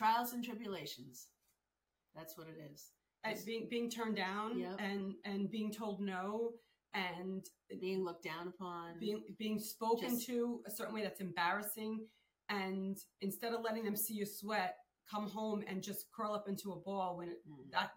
trials and tribulations. That's what it is. Being being turned down Yep. and and being told no and Being looked down upon. being being spoken Just- to a certain way that's embarrassing and instead of letting them see you sweat come home and just curl up into a ball when it, Mm. that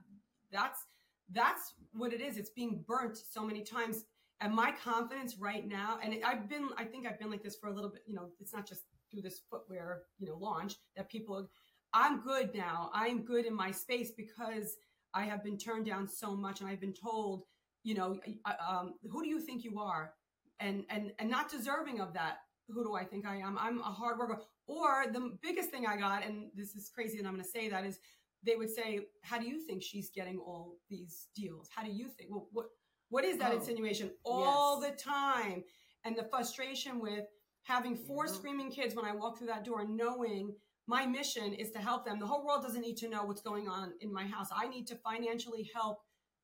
that's that's what it is it's being burnt so many times and my confidence right now and i've been i think i've been like this for a little bit you know it's not just through this footwear you know launch that people i'm good now. I'm good in my space because i have been turned down so much and i've been told you know um, who do you think you are? And and and not deserving of that. Who do i think i am? I'm a hard worker. Or the biggest thing i got and this is crazy and i'm going to say that is they would say how do you think she's getting all these deals? How do you think? Well what what is that Oh, insinuation? all yes. the time. And the frustration with having four Yeah. screaming kids when i walk through that door knowing my mission is to help them. The whole world doesn't need to know what's going on in my house. I need to financially help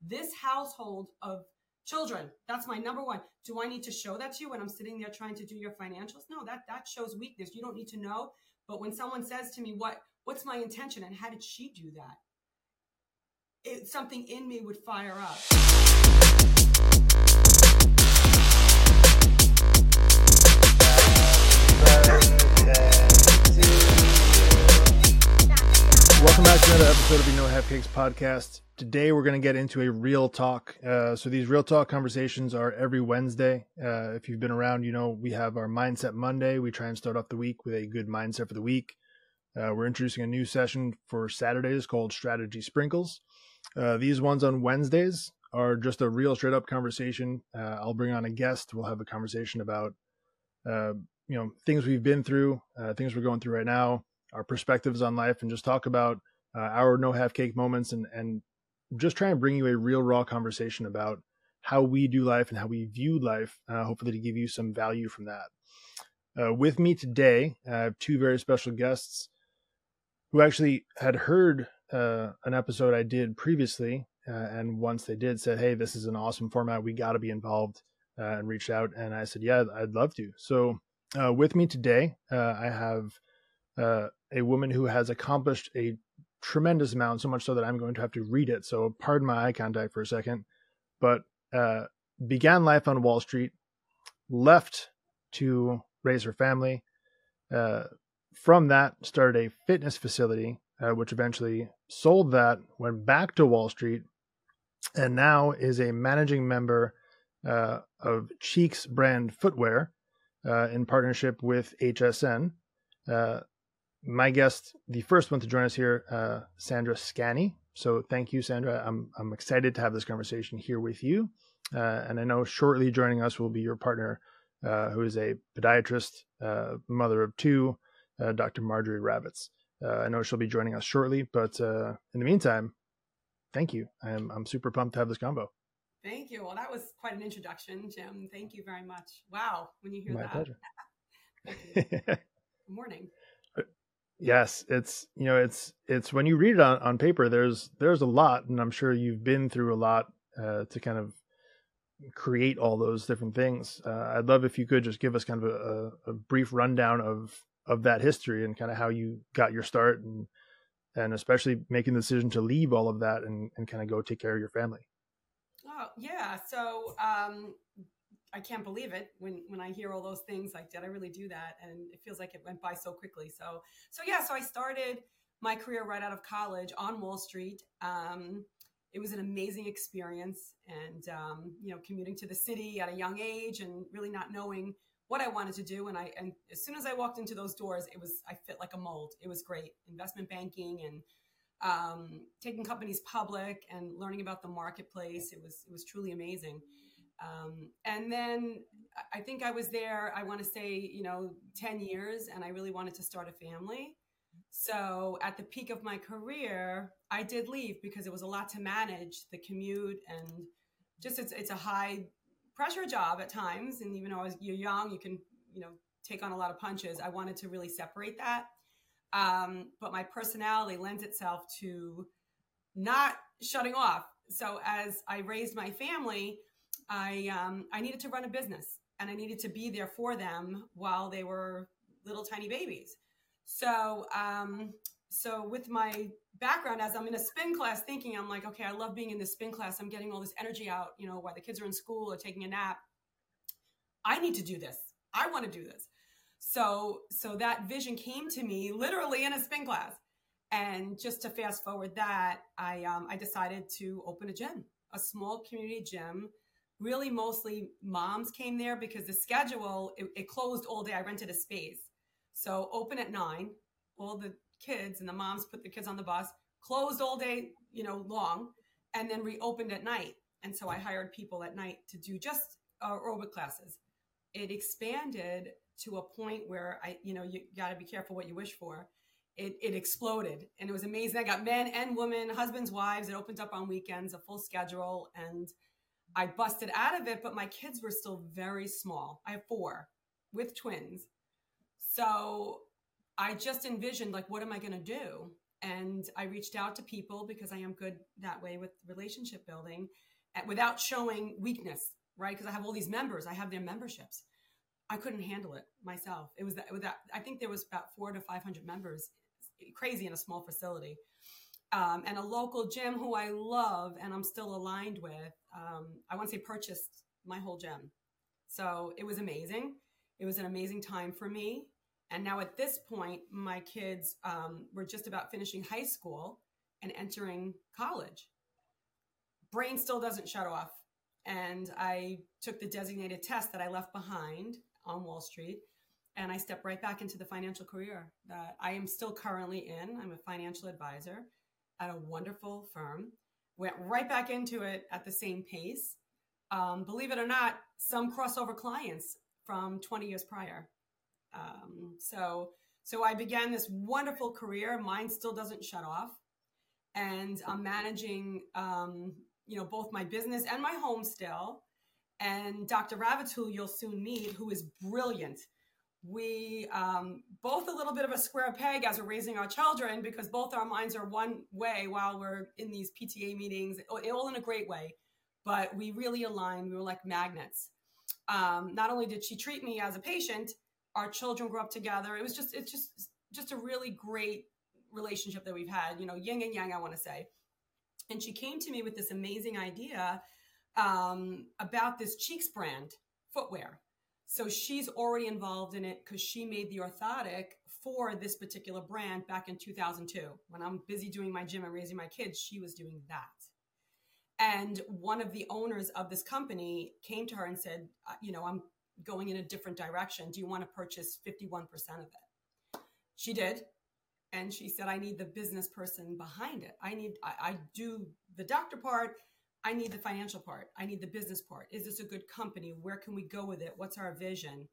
this household of children. That's my number one. Do i need to show that to you when i'm sitting there trying to do your financials? No that that shows weakness. You don't need to know. But when someone says to me what what's my intention and how did she do that? It, something in me would fire up Welcome back to another episode of the No Half Cakes podcast. Today we're going to get into a real talk. Uh, so these real talk conversations are every Wednesday. Uh, if you've been around, you know we have our Mindset Monday. We try and start off the week with a good mindset for the week. Uh, we're introducing a new session for Saturdays called Strategy Sprinkles. Uh, these ones on Wednesdays are just a real straight up conversation. Uh, I'll bring on a guest. We'll have a conversation about uh, you know things we've been through, things we're going through right now, our perspectives on life, and just talk about uh, our no half cake moments and and just try and bring you a real raw conversation about how we do life and how we view life. Uh, hopefully, to give you some value from that. Uh, with me today, I have two very special guests who actually had heard uh, an episode I did previously, uh, and once they did, said, "Hey, this is an awesome format. We got to be involved," uh, and reached out, and I said, "Yeah, I'd love to." So, with me today, I have uh, a woman who has accomplished a tremendous amount, so much so that I'm going to have to read it. So, pardon my eye contact for a second, but uh, began life on Wall Street, left to raise her family. Uh, from that, started a fitness facility, uh, which eventually sold that, went back to Wall Street, and now is a managing member uh, of Cheeks brand footwear uh, in partnership with HSN. Uh, my guest, the first one to join us here, uh, Sandra Scanni. So thank you, Sandra. I'm I'm excited to have this conversation here with you, uh, and I know shortly joining us will be your partner, uh, who is a podiatrist, uh, mother of two, uh, Dr. Marjorie Ravitz. Uh, I know she'll be joining us shortly, but uh, in the meantime, thank you. I'm I'm super pumped to have this combo. thank you well that was quite an introduction jim thank you very much wow when you hear My that pleasure. Good morning yes it's you know it's it's when you read it on, on paper there's there's a lot and i'm sure you've been through a lot uh, to kind of create all those different things uh, i'd love if you could just give us kind of a, a brief rundown of of that history and kind of how you got your start and and especially making the decision to leave all of that and, and kind of go take care of your family Oh yeah. So um, I can't believe it when when I hear all those things. Like, did I really do that? And it feels like it went by so quickly. So so yeah. So I started my career right out of college on Wall Street. Um, it was an amazing experience, and um, you know, commuting to the city at a young age and really not knowing what I wanted to do. And I and as soon as I walked into those doors, it was I fit like a mold. It was great. Investment banking and um, taking companies public and learning about the marketplace. It was it was truly amazing. Um, and then I- think I was there. I want to say you know ten years, and I really wanted to start a family. So at the peak of my career, I did leave because it was a lot to manage the commute and just it's it's a high pressure job at times. And even though was, you're young, you can you know take on a lot of punches. I wanted to really separate that um, but my personality lends itself to not shutting off. So as I raised my family, I um, I needed to run a business and I needed to be there for them while they were little tiny babies. So um, so with my background as I'm in a spin class thinking I'm like, okay, I love being in this spin class. I'm getting all this energy out, you know, while the kids are in school or taking a nap. I need to do this. I want to do this. So so that vision came to me literally in a spin class. And just to fast forward that, I um, I decided to open a gym, a small community gym. Really, mostly moms came there because the schedule it, it closed all day. I rented a space, so open at nine. All the kids and the moms put the kids on the bus, closed all day, you know, long, and then reopened at night. And so I hired people at night to do just aerobic classes. It expanded to a point where I, you know, you got to be careful what you wish for. It, it exploded and it was amazing. I got men and women, husbands, wives. It opened up on weekends, a full schedule, and I busted out of it. But my kids were still very small. I have four with twins, so I just envisioned like, what am I going to do? And I reached out to people because I am good that way with relationship building without showing weakness, right? Because I have all these members, I have their memberships. I couldn't handle it myself. It was that, that I think there was about four to 500 members, crazy in a small facility. Um, and a local gym who I love and I'm still aligned with, um, I want to say purchased my whole gym. So it was amazing. It was an amazing time for me. And now at this point, my kids um, were just about finishing high school and entering college. Brain still doesn't shut off. And I took the designated test that I left behind on Wall Street and I stepped right back into the financial career that I am still currently in. I'm a financial advisor at a wonderful firm. Went right back into it at the same pace. Um, believe it or not, some crossover clients from 20 years prior. Um, so, so I began this wonderful career. Mine still doesn't shut off, and I'm managing, um, you know, both my business and my home still. And Dr. Who you'll soon meet, who is brilliant. We um, both a little bit of a square peg as we're raising our children because both our minds are one way while we're in these PTA meetings, all in a great way. But we really aligned. We were like magnets. Um, not only did she treat me as a patient, our children grew up together. It was just it's just just a really great relationship that we've had, you know, yin and yang, I want to say. And she came to me with this amazing idea um, about this Cheeks brand footwear. So she's already involved in it because she made the orthotic for this particular brand back in 2002. When I'm busy doing my gym and raising my kids, she was doing that. And one of the owners of this company came to her and said, You know, I'm going in a different direction. Do you want to purchase 51% of it? She did. And she said, I need the business person behind it. I need, I, I do the doctor part. I need the financial part. I need the business part. Is this a good company? Where can we go with it? What's our vision?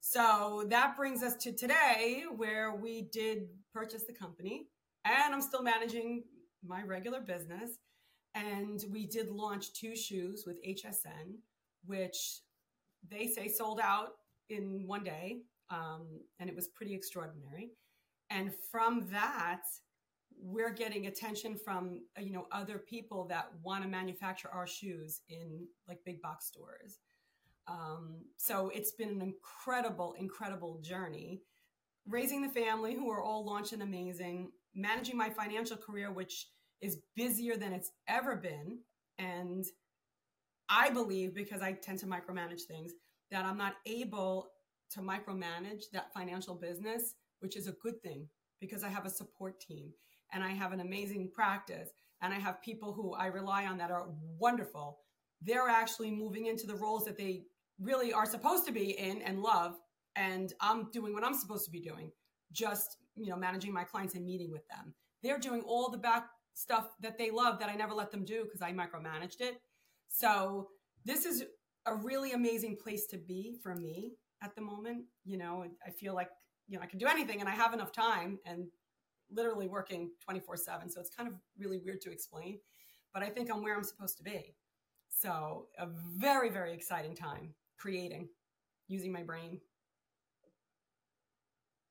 So that brings us to today, where we did purchase the company and I'm still managing my regular business. And we did launch two shoes with HSN, which they say sold out in one day, um, and it was pretty extraordinary. And from that, we're getting attention from you know other people that want to manufacture our shoes in like big box stores. Um, so it's been an incredible, incredible journey. Raising the family, who are all launched and amazing, managing my financial career, which is busier than it's ever been, and I believe because I tend to micromanage things that I'm not able to micromanage that financial business, which is a good thing because I have a support team and I have an amazing practice and I have people who I rely on that are wonderful. They're actually moving into the roles that they really are supposed to be in and love and I'm doing what I'm supposed to be doing, just, you know, managing my clients and meeting with them. They're doing all the back stuff that they love that I never let them do because I micromanaged it. So this is a really amazing place to be for me at the moment. You know, I feel like, you know, I can do anything and I have enough time and literally working 24 7. So it's kind of really weird to explain, but I think I'm where I'm supposed to be. So a very, very exciting time creating, using my brain.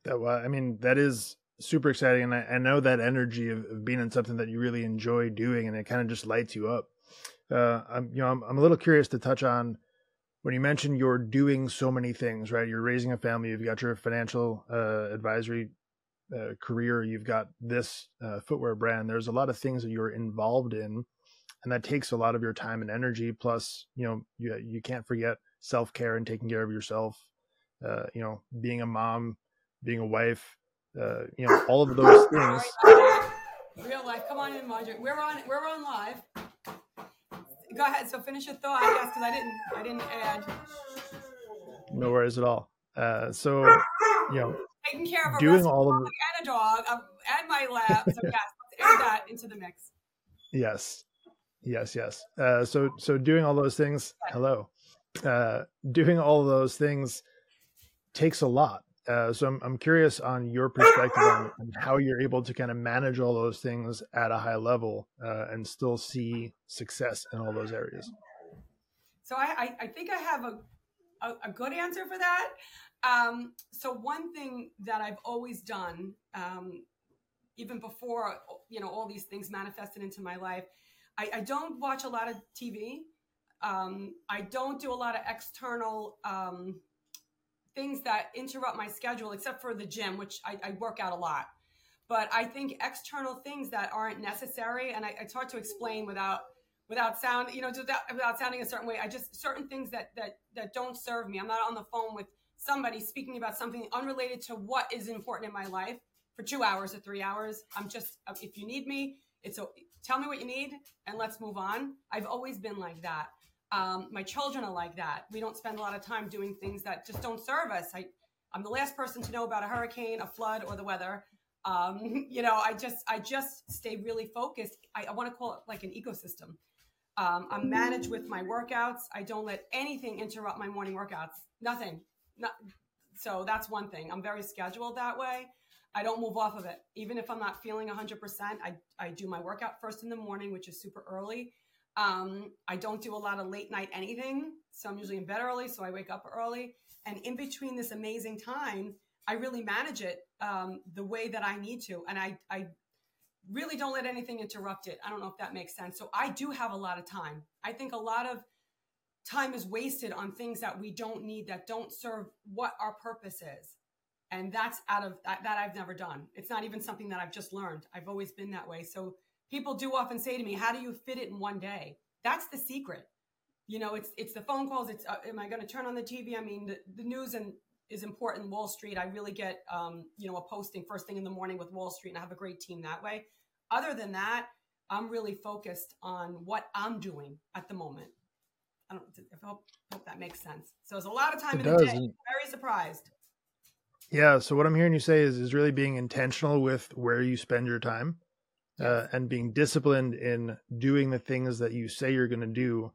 That, well, I mean, that is super exciting. And I, I know that energy of, of being in something that you really enjoy doing and it kind of just lights you up uh, I'm you know I'm, I'm a little curious to touch on when you mentioned you're doing so many things, right? You're raising a family, you've got your financial uh, advisory uh, career, you've got this uh, footwear brand. There's a lot of things that you're involved in, and that takes a lot of your time and energy. Plus, you know, you you can't forget self care and taking care of yourself. Uh, you know, being a mom, being a wife, uh, you know, all of those things. Real life. Come on in, Marjorie. We're on. We're on live. Go ahead. So finish your thought. Yes, because I didn't. I didn't add. No worries at all. Uh, so, you know, Taking care of a doing rescue all dog of and a dog um, and my lab. So yes, let's add that into the mix. Yes, yes, yes. Uh, so, so doing all those things. Hello. Uh, doing all of those things takes a lot. Uh, so I'm, I'm curious on your perspective on, on how you're able to kind of manage all those things at a high level uh, and still see success in all those areas. So I, I, I think I have a, a, a good answer for that. Um, so one thing that I've always done, um, even before you know all these things manifested into my life, I, I don't watch a lot of TV. Um, I don't do a lot of external um, things that interrupt my schedule, except for the gym, which I, I work out a lot. But I think external things that aren't necessary, and I, it's hard to explain without without sound, you know, without, without sounding a certain way. I just certain things that that that don't serve me. I'm not on the phone with somebody speaking about something unrelated to what is important in my life for two hours or three hours. I'm just if you need me, it's a, tell me what you need and let's move on. I've always been like that. Um, my children are like that. We don't spend a lot of time doing things that just don't serve us. I, I'm the last person to know about a hurricane, a flood, or the weather. Um, you know, I just I just stay really focused. I, I want to call it like an ecosystem. Um, I'm managed with my workouts. I don't let anything interrupt my morning workouts. Nothing. Not, so that's one thing. I'm very scheduled that way. I don't move off of it. Even if I'm not feeling 100%, I, I do my workout first in the morning, which is super early. Um, I don't do a lot of late night anything. So I'm usually in bed early. So I wake up early. And in between this amazing time, I really manage it um, the way that I need to. And I, I really don't let anything interrupt it. I don't know if that makes sense. So I do have a lot of time. I think a lot of time is wasted on things that we don't need, that don't serve what our purpose is. And that's out of that, that I've never done. It's not even something that I've just learned. I've always been that way. So people do often say to me, "How do you fit it in one day?" That's the secret. You know, it's it's the phone calls. It's uh, am I going to turn on the TV? I mean, the, the news and is important. Wall Street, I really get um, you know a posting first thing in the morning with Wall Street, and I have a great team that way. Other than that, I'm really focused on what I'm doing at the moment. I don't I hope, hope that makes sense. So it's a lot of time It in the day. Very surprised. Yeah. So what I'm hearing you say is is really being intentional with where you spend your time, uh, and being disciplined in doing the things that you say you're going to do.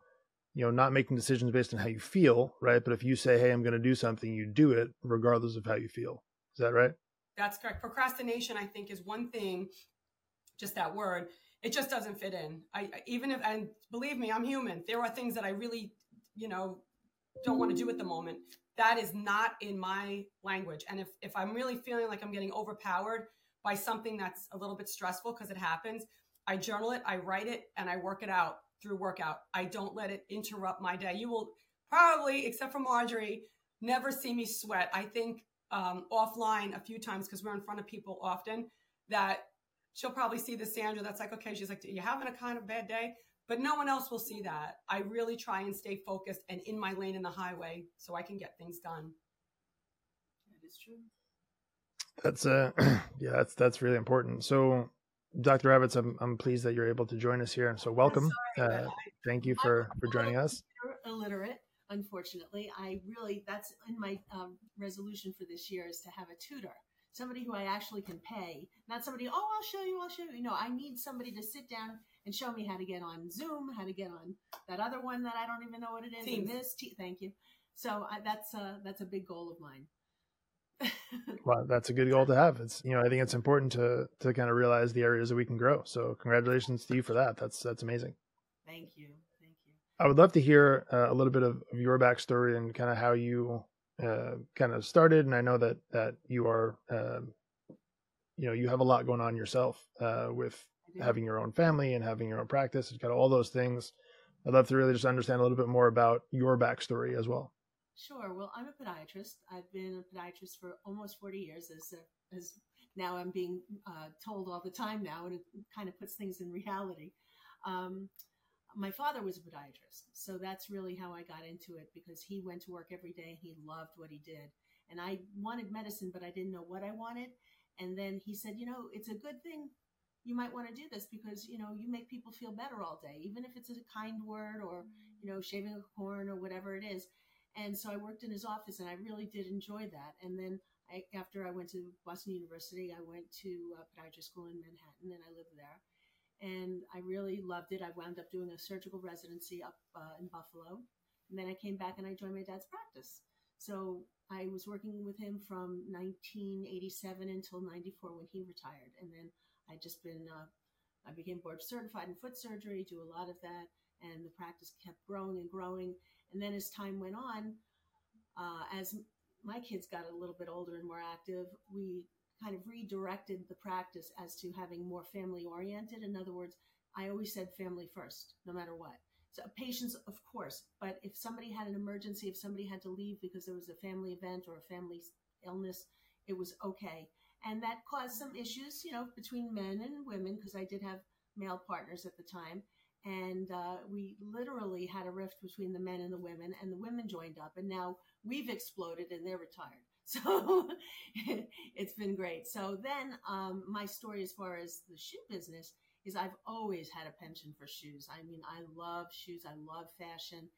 You know, not making decisions based on how you feel, right? But if you say, "Hey, I'm going to do something," you do it regardless of how you feel. Is that right? That's correct. Procrastination, I think, is one thing. Just that word, it just doesn't fit in. I even if, and believe me, I'm human. There are things that I really, you know, don't want to do at the moment. That is not in my language. And if if I'm really feeling like I'm getting overpowered by something that's a little bit stressful because it happens, I journal it, I write it, and I work it out through workout. I don't let it interrupt my day. You will probably, except for Marjorie, never see me sweat. I think um, offline a few times because we're in front of people often that she'll probably see the Sandra that's like, okay, she's like, you having a kind of bad day? But no one else will see that. I really try and stay focused and in my lane in the highway so I can get things done. That is true. That's uh, yeah, that's that's really important. So, Dr. Ravitz, I'm I'm pleased that you're able to join us here. So, welcome. Sorry, Uh, but thank you for for joining us. illiterate unfortunately i really that's in my um, resolution for this year is to have a tutor somebody who i actually can pay not somebody oh i'll show you i'll show you no i need somebody to sit down and show me how to get on zoom how to get on that other one that i don't even know what it is Teams. and this te- thank you so I, that's uh that's a big goal of mine Well, that's a good goal to have. It's you know I think it's important to to kind of realize the areas that we can grow. So, congratulations to you for that. That's that's amazing. thank you thank you I would love to hear uh, a little bit of, of your backstory and kind of how you uh, kind of started. And I know that that you are, um, you know, you have a lot going on yourself uh, with having your own family and having your own practice. It's got all those things. I'd love to really just understand a little bit more about your backstory as well. Sure. Well, I'm a podiatrist. I've been a podiatrist for almost 40 years, as uh, as now I'm being uh, told all the time now, and it kind of puts things in reality. Um, my father was a podiatrist, so that's really how I got into it because he went to work every day. He loved what he did, and I wanted medicine, but I didn't know what I wanted. And then he said, you know, it's a good thing you might want to do this because you know you make people feel better all day, even if it's a kind word or you know shaving a corn or whatever it is. And so I worked in his office, and I really did enjoy that. And then I, after I went to Boston University, I went to uh, podiatry school in Manhattan, and I lived there. And I really loved it. I wound up doing a surgical residency up uh, in Buffalo, and then I came back and I joined my dad's practice. So I was working with him from 1987 until 94 when he retired, and then I just been uh, I became board certified in foot surgery, do a lot of that, and the practice kept growing and growing. And then as time went on, uh, as my kids got a little bit older and more active, we kind of redirected the practice as to having more family oriented. In other words, I always said family first, no matter what. So patients, of course, but if somebody had an emergency, if somebody had to leave because there was a family event or a family illness, it was okay. And that caused some issues, you know, between men and women because I did have male partners at the time. And uh, we literally had a rift between the men and the women, and the women joined up. And now we've exploded and they're retired. So it's been great. So then um, my story as far as the shoe business is I've always had a penchant for shoes. I mean, I love shoes. I love fashion,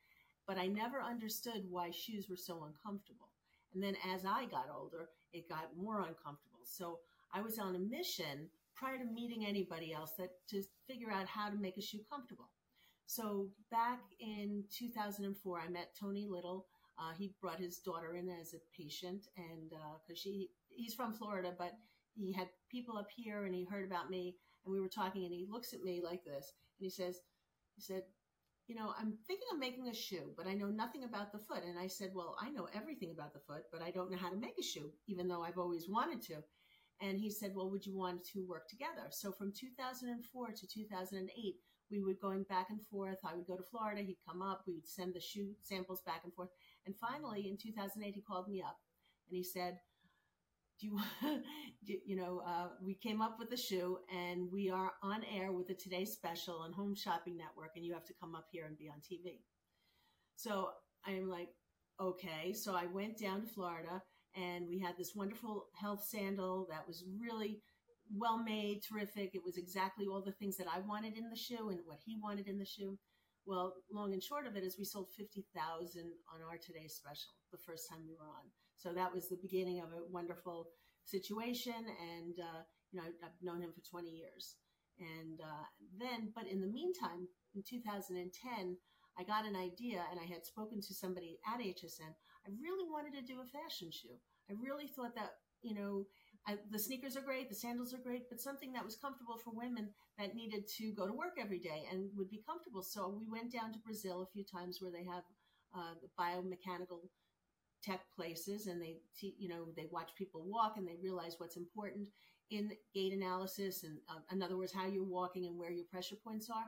but I never understood why shoes were so uncomfortable. And then as I got older, it got more uncomfortable. So I was on a mission prior to meeting anybody else that to figure out how to make a shoe comfortable. So back in 2004, I met Tony Little uh, he brought his daughter in as a patient, and because uh, she he's from Florida, but he had people up here, and he heard about me, and we were talking, and he looks at me like this, and he says, he said, you know, I'm thinking of making a shoe, but I know nothing about the foot. And I said, well, I know everything about the foot, but I don't know how to make a shoe, even though I've always wanted to. And he said, well, would you want to work together? So from 2004 to 2008, we were going back and forth. I would go to Florida. He'd come up. We would send the shoe samples back and forth. And finally, in 2008, he called me up and he said, do you, you know, uh, we came up with the shoe and we are on air with the Today Special on Home Shopping Network and you have to come up here and be on TV. So I'm like, okay. So I went down to Florida and we had this wonderful health sandal that was really well made, terrific. It was exactly all the things that I wanted in the shoe and what he wanted in the shoe. Well, long and short of it is we sold 50,000 on our today's special the first time we were on. So that was the beginning of a wonderful situation. And, uh, you know, I've known him for 20 years. And uh, then, but in the meantime, in 2010, I got an idea and I had spoken to somebody at HSN. I really wanted to do a fashion shoe. I really thought that, you know, I, the sneakers are great, the sandals are great, but something that was comfortable for women that needed to go to work every day and would be comfortable. So we went down to Brazil a few times where they have uh, the biomechanical tech places and they, you know, they watch people walk and they realize what's important in gait analysis and uh, in other words, how you're walking and where your pressure points are.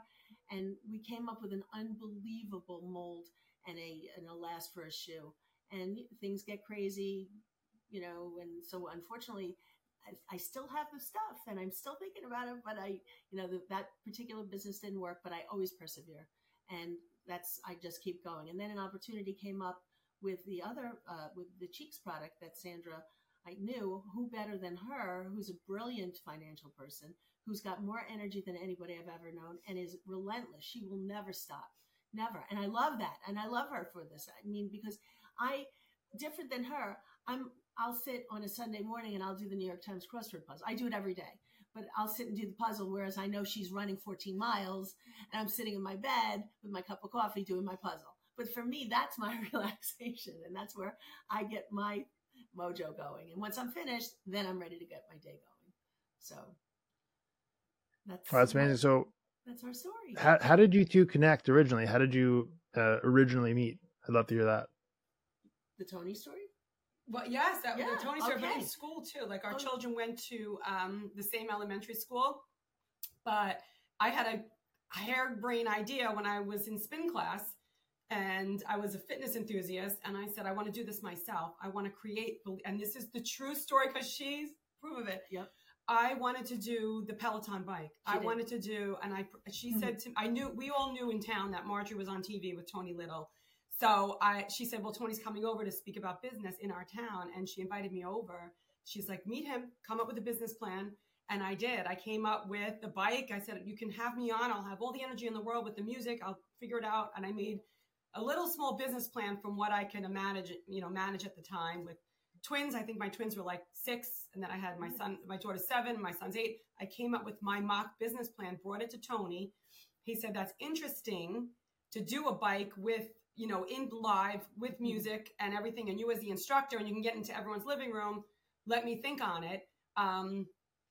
And we came up with an unbelievable mold and a, and a last for a shoe. And things get crazy, you know, and so unfortunately, I, I, still have the stuff and I'm still thinking about it, but I, you know, the, that particular business didn't work, but I always persevere. And that's, I just keep going. And then an opportunity came up with the other, uh, with the Cheeks product that Sandra, I knew who better than her, who's a brilliant financial person, who's got more energy than anybody I've ever known and is relentless. She will never stop. Never. And I love that. And I love her for this. I mean, because I, different than her, I'm I'll sit on a Sunday morning and I'll do the New York Times crossword puzzle. I do it every day, but I'll sit and do the puzzle. Whereas I know she's running 14 miles and I'm sitting in my bed with my cup of coffee doing my puzzle. But for me, that's my relaxation. And that's where I get my mojo going. And once I'm finished, then I'm ready to get my day going. So that's, well, that's amazing. So that's our story. How, how did you two connect originally? How did you uh, originally meet? I'd love to hear that. The Tony story? Well, yes, that yeah, was Tony story, okay. But in school too. Like our oh. children went to um, the same elementary school, but I had a harebrained idea when I was in spin class and I was a fitness enthusiast. And I said, I want to do this myself. I want to create, and this is the true story because she's proof of it. Yep. I wanted to do the Peloton bike. She I did. wanted to do, and I she Mhm. said to I knew we all knew in town that Marjorie was on TV with Tony Little. So I she said, well, Tony's coming over to speak about business in our town, and she invited me over. She's like, meet him, come up with a business plan. And I did. I came up with the bike. I said, you can have me on. I'll have all the energy in the world with the music. I'll figure it out. And I made a little small business plan from what I can manage, you know, manage at the time with twins. I think my twins were like six, and then I had my mm-hmm. son, my daughter's seven, my son's eight. I came up with my mock business plan, brought it to Tony. He said that's interesting to do a bike with, you know, in live with music and everything, and you as the instructor, and you can get into everyone's living room. Let me think on it. Um,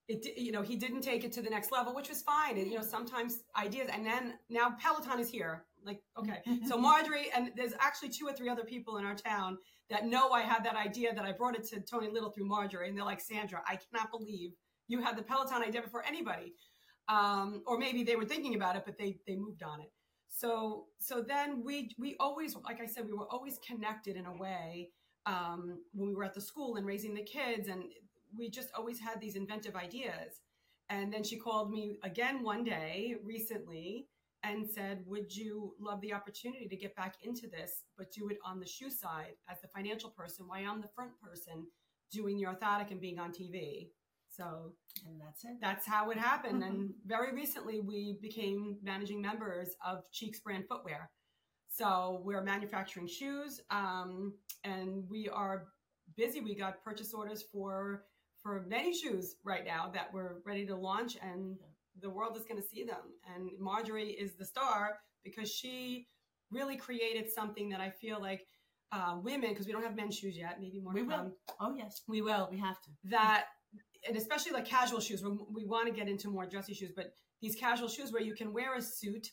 it, you know, he didn't take it to the next level, which was fine. And you know, sometimes ideas, and then now Peloton is here. Like, okay, so Marjorie, and there's actually two or three other people in our town that know I had that idea that I brought it to Tony Little through Marjorie, and they're like, Sandra, I cannot believe you had the Peloton idea before anybody. Um, or maybe they were thinking about it, but they they moved on it. So so then we we always, like I said, we were always connected in a way um, when we were at the school and raising the kids, and we just always had these inventive ideas. And then she called me again one day recently and said, Would you love the opportunity to get back into this, but do it on the shoe side as the financial person, while I'm the front person doing the orthotic and being on TV? So and that's it. that's how it happened. and very recently, we became managing members of Cheeks Brand Footwear. So we're manufacturing shoes, um, and we are busy. We got purchase orders for for many shoes right now that we're ready to launch, and the world is going to see them. And Marjorie is the star because she really created something that I feel like uh, women, because we don't have men's shoes yet, maybe more We will. come. Oh yes, We will we have to. that and especially like casual shoes we, we want to get into more dressy shoes but these casual shoes where you can wear a suit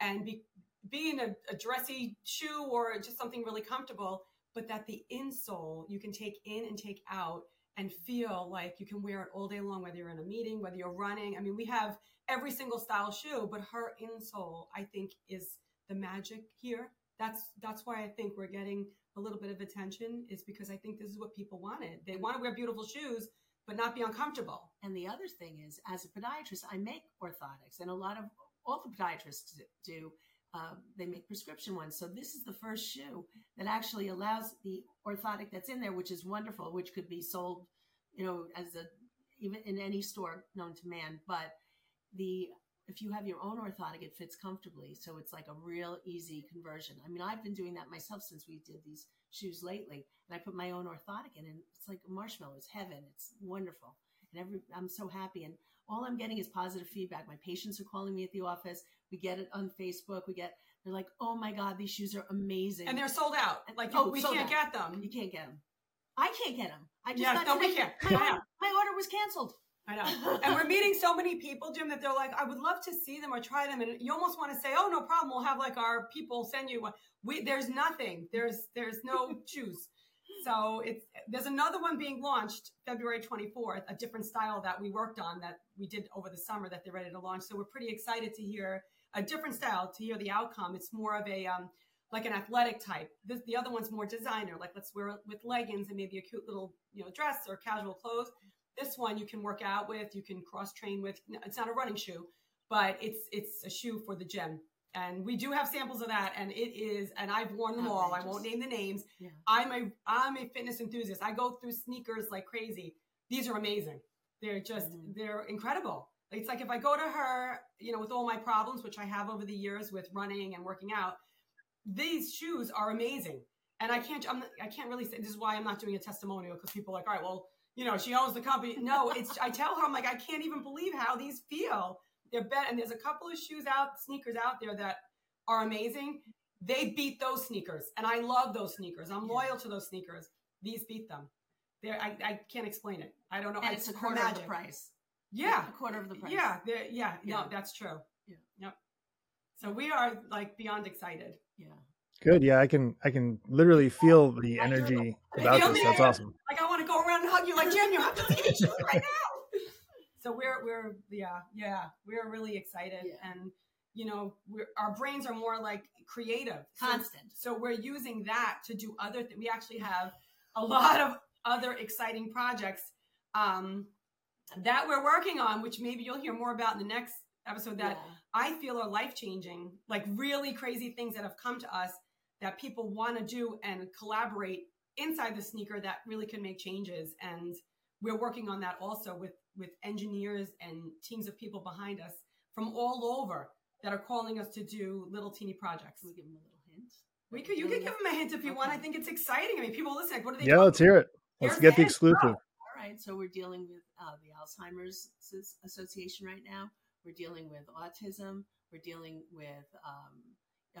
and be be in a, a dressy shoe or just something really comfortable but that the insole you can take in and take out and feel like you can wear it all day long whether you're in a meeting whether you're running. I mean we have every single style shoe but her insole i think is the magic here. That's that's why i think we're getting a little bit of attention is because i think this is what people wanted. They want to wear beautiful shoes but not be uncomfortable. And the other thing is, as a podiatrist, I make orthotics, and a lot of all the podiatrists do. Um, they make prescription ones. So this is the first shoe that actually allows the orthotic that's in there, which is wonderful, which could be sold, you know, as a even in any store known to man. But the if you have your own orthotic, it fits comfortably. So it's like a real easy conversion. I mean, I've been doing that myself since we did these shoes lately, and I put my own orthotic in, and it's like a marshmallow. It's heaven. It's wonderful, and every I'm so happy. And all I'm getting is positive feedback. My patients are calling me at the office. We get it on Facebook. We get they're like, "Oh my god, these shoes are amazing!" And they're sold out. Like Oh, we can't out. get them. you can't get them. I can't get them. I just Yes, got no, we can't. My, I order, my order was canceled. I know. And we're meeting so many people, Jim, that they're like, I would love to see them or try them. And you almost want to say, oh, no problem. We'll have like our people send you one. We, there's nothing. There's, there's no shoes. So it's, there's another one being launched February 24th, a different style that we worked on that we did over the summer that they're ready to launch. So we're pretty excited to hear a different style, to hear the outcome. It's more of a, um, like an athletic type. This, the other one's more designer, like let's wear it with leggings and maybe a cute little, you know, dress or casual clothes. This one you can work out with, you can cross train with. It's not a running shoe, but it's it's a shoe for the gym. And we do have samples of that, and it is. And I've worn them all. I won't name the names. Yeah. I'm a I'm a fitness enthusiast. I go through sneakers like crazy. These are amazing. They're just Mhm. they're incredible. It's like if I go to her, you know, with all my problems, which I have over the years with running and working out, these shoes are amazing. And I can't, I'm, I can't really say this is why I'm not doing a testimonial because people are like, all right, well, you know, she owns the company. No, it's, I tell her, I'm like, I can't even believe how these feel. They're better. And there's a couple of shoes out, sneakers out there that are amazing. They beat those sneakers. And I love those sneakers. I'm Yeah. loyal to those sneakers. These beat them. They're, I, I can't explain it. I don't know. And it's a her quarter of the price. Yeah. a quarter of the price. Yeah, yeah, Yeah. no, that's true. Yeah. Yep. So we are like beyond excited. Yeah. Good. Yeah, I can I can literally feel the energy about feel this. That's awesome. Like I want to go around and hug you, like Jim, you have to see these right now. So we're we're yeah yeah we're really excited, Yeah. and you know we're, our brains are more like creative, So- Constant. So, we're using that to do other things. We actually have a lot of other exciting projects. Um, that we're working on, which maybe you'll hear more about in the next episode that Yeah. I feel are life changing, like really crazy things that have come to us that people want to do and collaborate inside the sneaker that really can make changes. And we're working on that also with, with engineers and teams of people behind us from all over that are calling us to do little teeny projects. Can we give them a little hint? We could, you could give them a hint if you want. I think it's exciting. I mean, people listen. Like, what are they? Yeah, talking let's hear it. Let's Here's get the the hint. exclusive. All right, so we're dealing with uh, the Alzheimer's Association right now. We're dealing with autism. We're dealing with um, uh,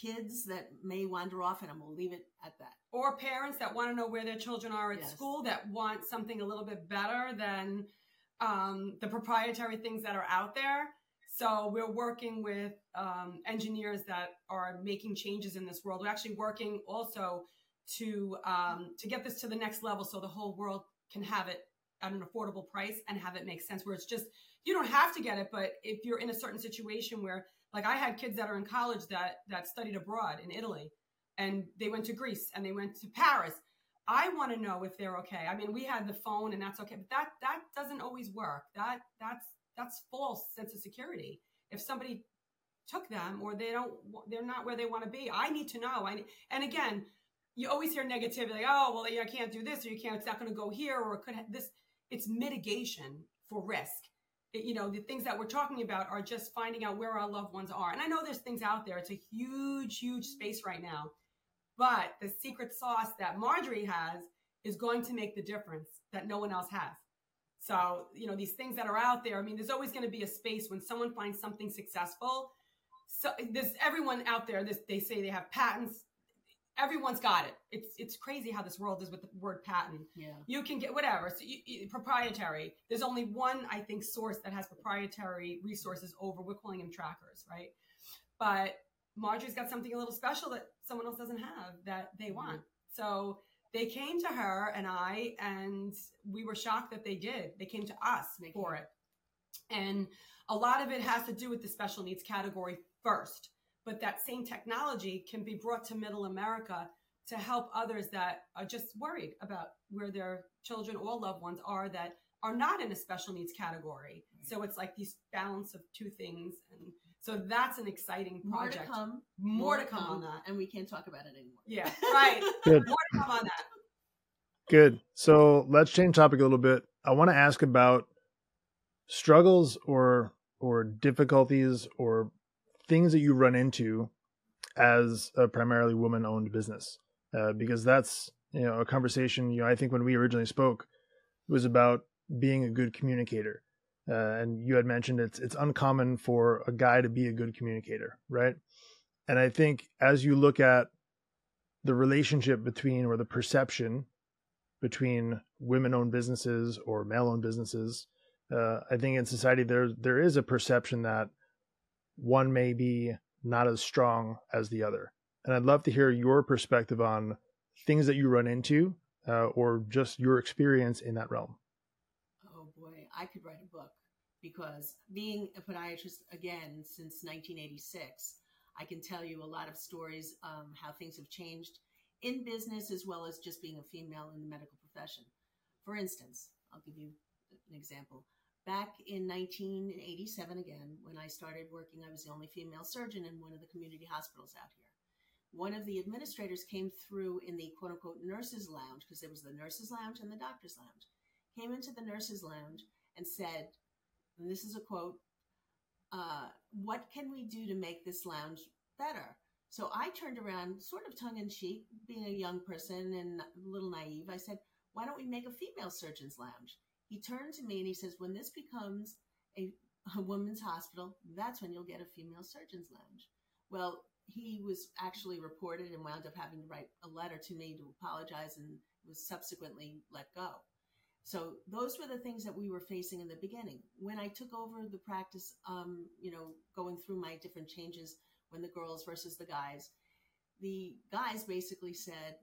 kids that may wander off, and I'm going to leave it at that. or parents that want to know where their children are at Yes. school that want something a little bit better than um, the proprietary things that are out there. So we're working with um, engineers that are making changes in this world. We're actually working also to um, to get this to the next level, so the whole world can have it at an affordable price and have it make sense. Where it's just you don't have to get it, but if you're in a certain situation where, like, I had kids that are in college that that studied abroad in Italy, and they went to Greece and they went to Paris. I want to know if they're okay. I mean, we had the phone and that's okay, but that that doesn't always work. That that's that's false sense of security. If somebody took them or they don't they're not where they want to be, I need to know. I and again, you always hear negativity like, "Oh, well, you can't do this or you can't it's not going to go here or it could ha- this it's mitigation for risk. You know, the things that we're talking about are just finding out where our loved ones are. And I know there's things out there. It's a huge huge space right now. But the secret sauce that Marjorie has is going to make the difference that no one else has. So, you know, these things that are out there, I mean, there's always going to be a space when someone finds something successful. So there's everyone out there, this, they say they have patents. Everyone's got it. It's, it's crazy how this world is with the word patent. Yeah. You can get whatever. So you, you- proprietary. There's only one, I think, source that has proprietary resources over. We're calling them trackers, right? But Marjorie's got something a little special that someone else doesn't have that they mm-hmm. want. So they came to her and I, and we were shocked that they did. They came to us They for came. it. And a lot of it has to do with the special needs category first. But that same technology can be brought to middle America to help others that are just worried about where their children or loved ones are that are not in a special needs category. So it's like these balance of two things. And so that's an exciting More project. to come. More to come on that. And we can't talk about it anymore. Yeah, right. Good. More to come on that. Good. So let's change topic a little bit. I want to ask about struggles or or difficulties or things that you run into as a primarily woman owned business. Uh, because that's you know a conversation you know i think when we originally spoke it was about being a good communicator. Uh, and you had mentioned it's it's uncommon for a guy to be a good communicator right? And i think as you look at the relationship between or the perception between women owned businesses or male owned businesses uh, i think in society there there is a perception that one may be not as strong as the other. And I'd love to hear your perspective on things that you run into uh, or just your experience in that realm. Oh boy, I could write a book because being a podiatrist again since 1986, I can tell you a lot of stories um, how things have changed in business as well as just being a female in the medical profession. For instance, I'll give you an example. Back in 1987, again, when I started working, I was the only female surgeon in one of the community hospitals out here. One of the administrators came through in the quote unquote nurses' lounge because there was the nurses' lounge and the doctor's lounge came into the nurses' lounge and said, and this is a quote, uh, what can we do to make this lounge better? So I turned around, sort of tongue in cheek, being a young person and a little naive. I said, why don't we make a female surgeon's lounge? He turned to me and he says, when this becomes a, a hospital, that's when you'll get a female surgeon's lounge. Well, he was actually reported and wound up having to write a letter to me to apologize and was subsequently let go. So those were the things that we were facing in the beginning. When I took over the practice, um, you know, going through my different changes when the girls versus the guys, the guys basically said,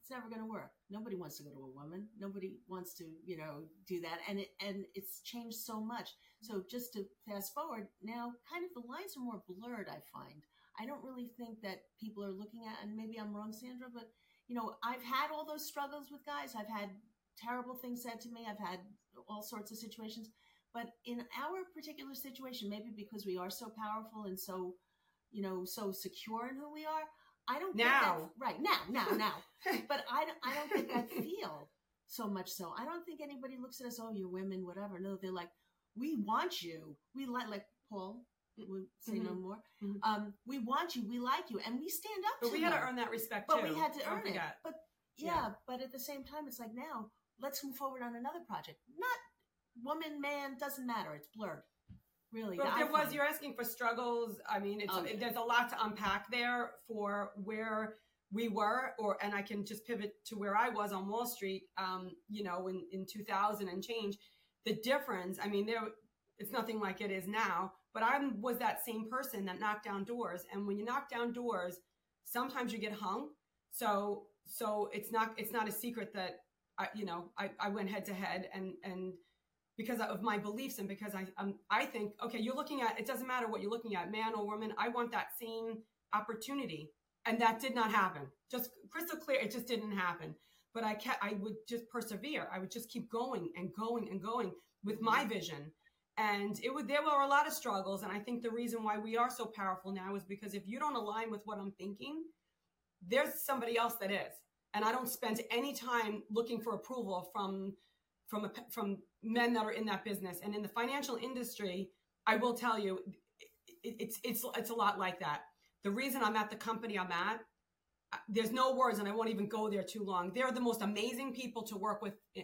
it's never going to work. Nobody wants to go to a woman. Nobody wants to, you know, do that. And it, and it's changed so much. So just to fast forward now, kind of the lines are more blurred, I find. I don't really think that people are looking at, and maybe I'm wrong, Sandra, but you know, I've had all those struggles with guys. I've had terrible things said to me. I've had all sorts of situations. But in our particular situation, maybe because we are so powerful and so, you know, so secure in who we are, I don't now right now, now, now. but I don't, I don't think that feel so much. So I don't think anybody looks at us. Oh, you're women, whatever. No, they're like, we want you. We like like Paul. We'll say mm-hmm. no more. Mm-hmm. Um, we want you. We like you, and we stand up. For you. But we them. had to earn that respect. But too. we had to don't earn forget. it. But yeah, yeah, but at the same time, it's like now let's move forward on another project. Not woman, man, doesn't matter. It's blurred. Really. But there was, you're asking for struggles. I mean, it's, yeah. there's a lot to unpack there for where we were, or, and I can just pivot to where I was on Wall Street, um, you know, in, in 2000 and change. The difference, I mean, there, it's nothing like it is now, but I was that same person that knocked down doors. And when you knock down doors, sometimes you get hung. So, so it's not, it's not a secret that I, you know, I, I went head to head and, and, because of my beliefs and because I um, I think okay you're looking at it doesn't matter what you're looking at man or woman I want that same opportunity. And that did not happen. Just crystal clear it just didn't happen. But I kept I would just persevere. I would just keep going and going and going with my vision. And it would there were a lot of struggles. And I think the reason why we are so powerful now is because if you don't align with what I'm thinking there's somebody else that is. And I don't spend any time looking for approval from from a, from men that are in that business. And in the financial industry i will tell you it, it's it's it's a lot like that. The reason i'm at the company i'm at there's no words and i won't even go there too long. They're the most amazing people to work with eh,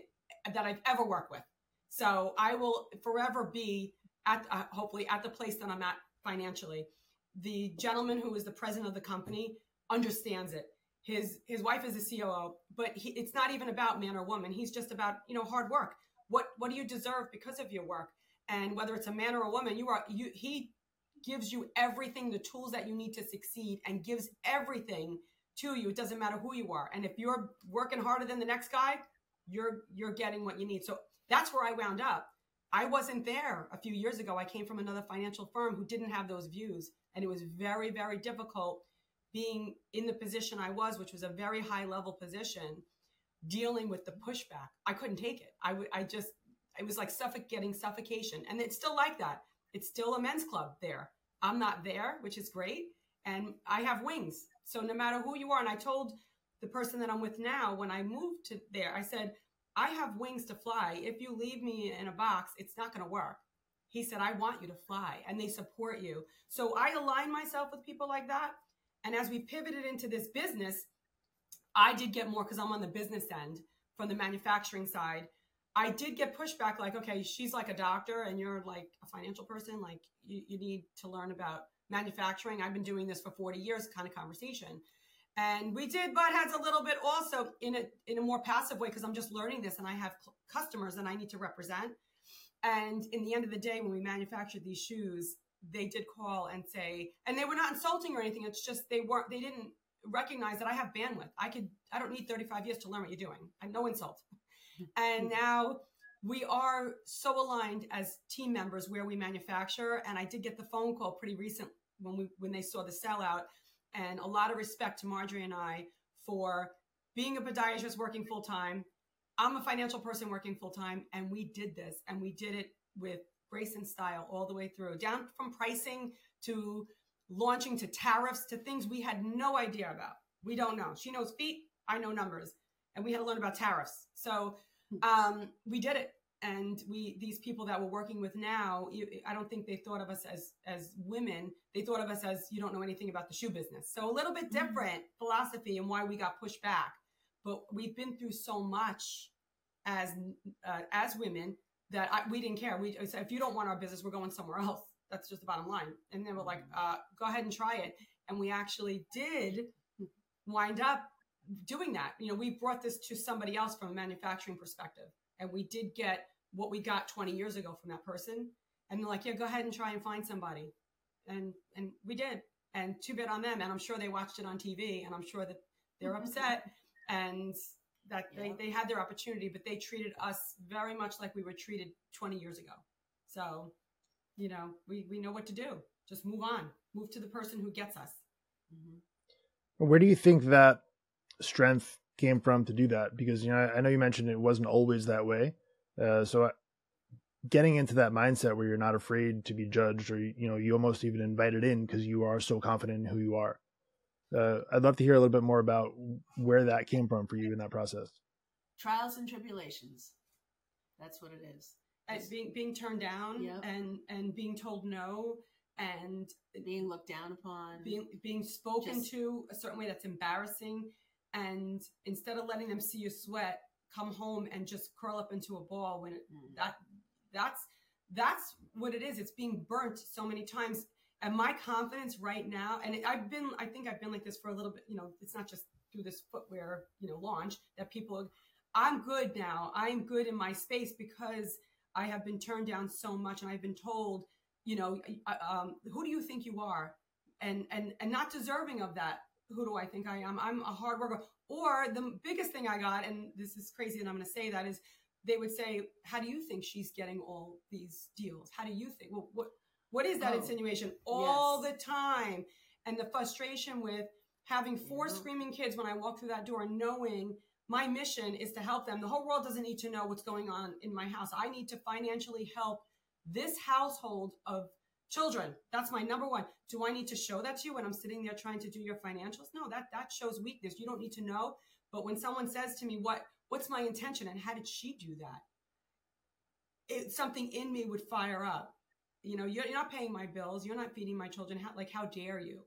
that i've ever worked with. So i will forever be at uh, hopefully at the place that i'm at financially. The gentleman who is the president of the company understands it his his wife is a COO, but he, it's not even about man or woman. He's just about you know hard work. What what do you deserve because of your work? And whether it's a man or a woman, you are you. He gives you everything, the tools that you need to succeed, and gives everything to you. It doesn't matter who you are. And if you're working harder than the next guy, you're you're getting what you need. So that's where I wound up. I wasn't there a few years ago. I came from another financial firm who didn't have those views, and it was very very difficult being in the position I was, which was a very high level position, dealing with the pushback. I couldn't take it. I would, I just, it was like suffocate, getting suffocation. And it's still like that. It's still a men's club there. I'm not there, which is great. And I have wings. So no matter who you are, and I told the person that I'm with now when I moved to there, I said, I have wings to fly. If you leave me in a box, it's not going to work. He said, I want you to fly and they support you. So I align myself with people like that and as we pivoted into this business, I did get more because I'm on the business end from the manufacturing side. I did get pushback like, okay, she's like a doctor and you're like a financial person. Like you, you need to learn about manufacturing. I've been doing this for 40 years kind of conversation. And we did butt heads a little bit also in a, in a more passive way because I'm just learning this and I have customers and I need to represent. And in the end of the day, when we manufactured these shoes, they did call and say, and they were not insulting or anything. It's just they weren't, they didn't recognize that I have bandwidth. I could, I don't need 35 years to learn what you're doing. I no insult. and now we are so aligned as team members where we manufacture. And I did get the phone call pretty recent when we, when they saw the sellout and a lot of respect to Marjorie and I for being a podiatrist working full time. I'm a financial person working full time and we did this and we did it with grace and style all the way through, down from pricing to launching to tariffs to things we had no idea about. We don't know. She knows feet, I know numbers, and we had to learn about tariffs. So um, we did it. And we, these people that we're working with now, I don't think they thought of us as as women. They thought of us as you don't know anything about the shoe business. So a little bit mm-hmm. different mm-hmm. philosophy and why we got pushed back. But we've been through so much as uh, as women that I, we didn't care. We said, if you don't want our business, we're going somewhere else. That's just the bottom line. And they were like, mm-hmm. uh, go ahead and try it. And we actually did wind up doing that. You know, we brought this to somebody else from a manufacturing perspective. And we did get what we got 20 years ago from that person. And they're like, yeah, go ahead and try and find somebody. And, and we did. And too bad on them. And I'm sure they watched it on TV and I'm sure that they're mm-hmm. upset. And that yeah. they, they had their opportunity, but they treated us very much like we were treated 20 years ago. So, you know, we, we know what to do. Just move on, move to the person who gets us. Mm-hmm. Where do you think that strength came from to do that? Because, you know, I know you mentioned it wasn't always that way. Uh, so uh, getting into that mindset where you're not afraid to be judged or, you know, you almost even invited in because you are so confident in who you are. Uh, I'd love to hear a little bit more about where that came from for you in that process. Trials and tribulations. That's what it is. As being being turned down Yep. and and being told no and Being looked down upon. being being spoken Just- to a certain way that's embarrassing and instead of letting them see you sweat come home and just curl up into a ball when it, Mm. that that's that's what it is it's being burnt so many times and my confidence right now and i've been i think i've been like this for a little bit you know it's not just through this footwear you know launch that people i'm good now. I'm good in my space because i have been turned down so much and i've been told you know um, who do you think you are? And and and not deserving of that. Who do i think i am? I'm a hard worker. Or the biggest thing i got and this is crazy and i'm going to say that is they would say how do you think she's getting all these deals? How do you think well what what is that Oh, insinuation? All yes. the time. And the frustration with having four Yeah. screaming kids when i walk through that door knowing my mission is to help them. The whole world doesn't need to know what's going on in my house. I need to financially help this household of children. That's my number one. Do i need to show that to you when i'm sitting there trying to do your financials? No that that shows weakness. You don't need to know. But when someone says to me what what's my intention and how did she do that? It something in me would fire up you know you're, not paying my bills you're not feeding my children how, like how dare you?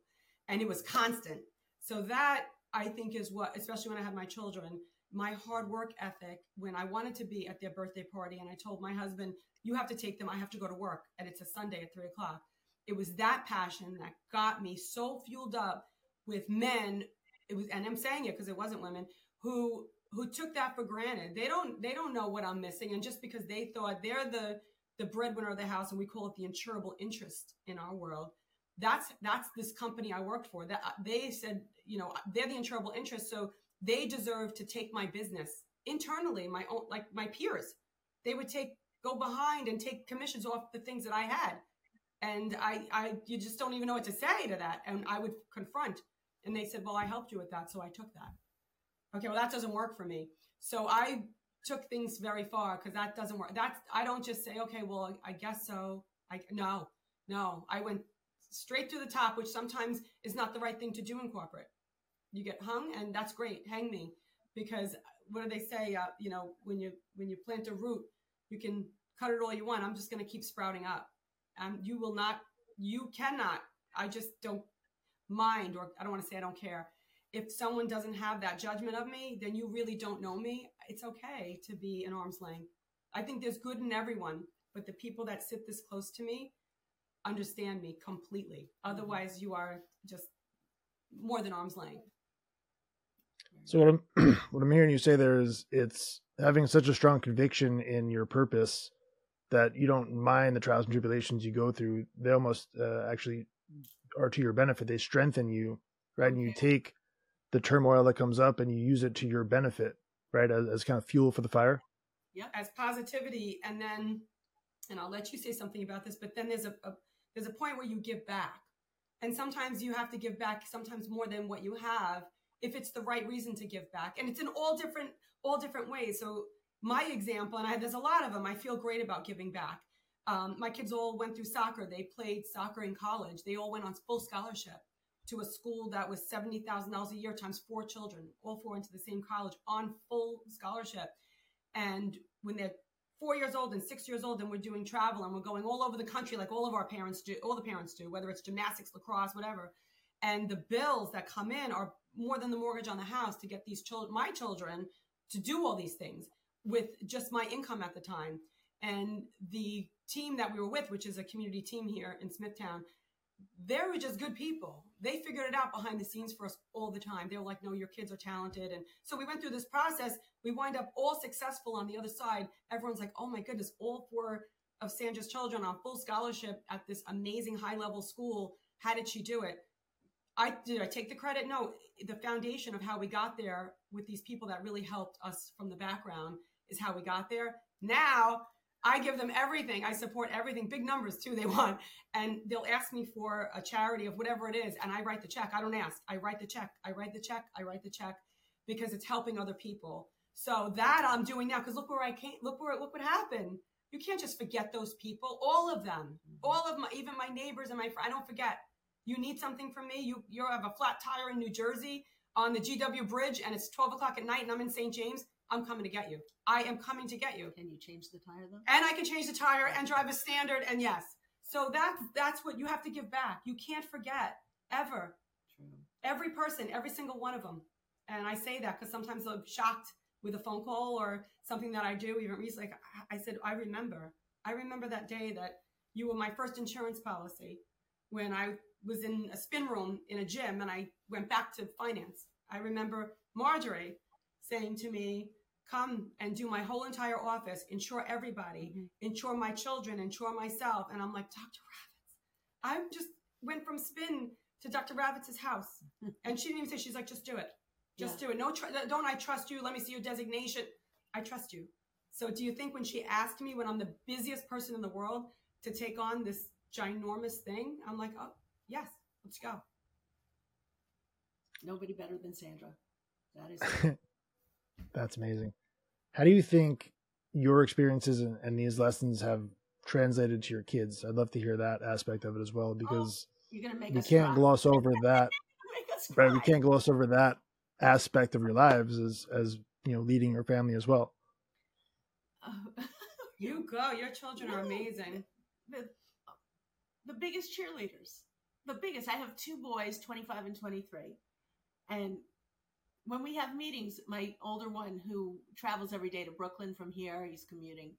And it was constant. So that i think is what especially when i had my children my hard work ethic when i wanted to be at their birthday party and i told my husband you have to take them i have to go to work and it's a sunday at three o'clock. It was that passion that got me so fueled up with men it was and i'm saying it because it wasn't women who who took that for granted. They don't they don't know what i'm missing and just because they thought they're the the breadwinner of the house and we call it the insurable interest in our world. That's that's this company i worked for. That they said you know they're the insurable interest so they deserve to take my business internally my own like my peers. They would take go behind and take commissions off the things that i had. And i i you just don't even know what to say to that. And i would confront and they said well i helped you with that so i took that. Okay well that doesn't work for me. So i took things very far because that doesn't work. That's i don't just say okay well i guess so. I no no. I went straight to the top which sometimes is not the right thing to do in corporate. You get hung and that's great. Hang me. Because what do they say uh, you know when you when you plant a root you can cut it all you want. I'm just going to keep sprouting up. Um, you will not you cannot i just don't mind or i don't want to say i don't care. If someone doesn't have that judgment of me then you really don't know me it's okay to be an arm's length i think there's good in everyone but the people that sit this close to me understand me completely otherwise you are just more than arm's length So what I'm what I'm hearing you say there is it's having such a strong conviction in your purpose that you don't mind the trials and tribulations you go through. They almost uh, actually are to your benefit. They strengthen you, right? And you take the turmoil that comes up and you use it to your benefit, right? As, as kind of fuel for the fire. Yeah, as positivity and then and i'll let you say something about this but then there's a, a there's a point where you give back. And sometimes you have to give back sometimes more than what you have if it's the right reason to give back. And it's in all different all different ways. So my example and I, there's a lot of them i feel great about giving back. Um, my kids all went through soccer. They played soccer in college. They all went on full scholarship to a school that was $70000 a year times four children all four into the same college on full scholarship. And when they're four years old and six years old and we're doing travel and we're going all over the country like all of our parents do all the parents do whether it's gymnastics lacrosse whatever. And the bills that come in are more than the mortgage on the house to get these children my children to do all these things with just my income at the time. And the team that we were with which is a community team here in smithtown they were just good people. They figured it out behind the scenes for us all the time. They were like, no, your kids are talented. And so we went through this process. We wind up all successful on the other side. Everyone's like, oh my goodness, all four of Sandra's children on full scholarship at this amazing high level school. How did she do it? I did I take the credit? No, the foundation of how we got there with these people that really helped us from the background is how we got there. Now I give them everything. I support everything, big numbers too, they want. And they'll ask me for a charity of whatever it is, and I write the check. I don't ask. I write the check. I write the check. I write the check because it's helping other people. So that I'm doing now because look where I came. Look where look what happened. You can't just forget those people. All of them, Mm-hmm. all of my, even my neighbors and my friends. I don't forget. You need something from me. You you have a flat tire in New Jersey on the GW Bridge, and it's 12 o'clock at night, and I'm in St. James. I'm coming to get you. I am coming to get you, Can you change the tire though? and I can change the tire and drive a standard. And yes, so that's that's what you have to give back. You can't forget ever True. every person, every single one of them. And I say that because sometimes I'm shocked with a phone call or something that I do. Even recently, like I said, I remember. I remember that day that you were my first insurance policy when I was in a spin room in a gym and I went back to finance. I remember Marjorie saying to me, Come and do my whole entire office, insure everybody, Mhm. insure my children, insure myself. And I'm like, Dr. Ravitz, I just went from spin to Dr. Ravitz's house. And she didn't even say, she's like, just do it. Just do it. No, tr- don't I trust you? Let me see your designation. I trust you. So do you think when she asked me when I'm the busiest person in the world to take on this ginormous thing, I'm like, oh, yes, let's go. Nobody better than Sandra. That is That's amazing. How do you think your experiences and, and these lessons have translated to your kids? I'd love to hear that aspect of it as well because you're gonna make we can't gloss over that. Right, we can't gloss over that aspect of your lives as as you know leading your family as well. Uh, You go. Your children are amazing. the, the biggest cheerleaders. The biggest. I have two boys, 25 and 23. And when we have meetings, my older one who travels every day to Brooklyn from here, he's commuting,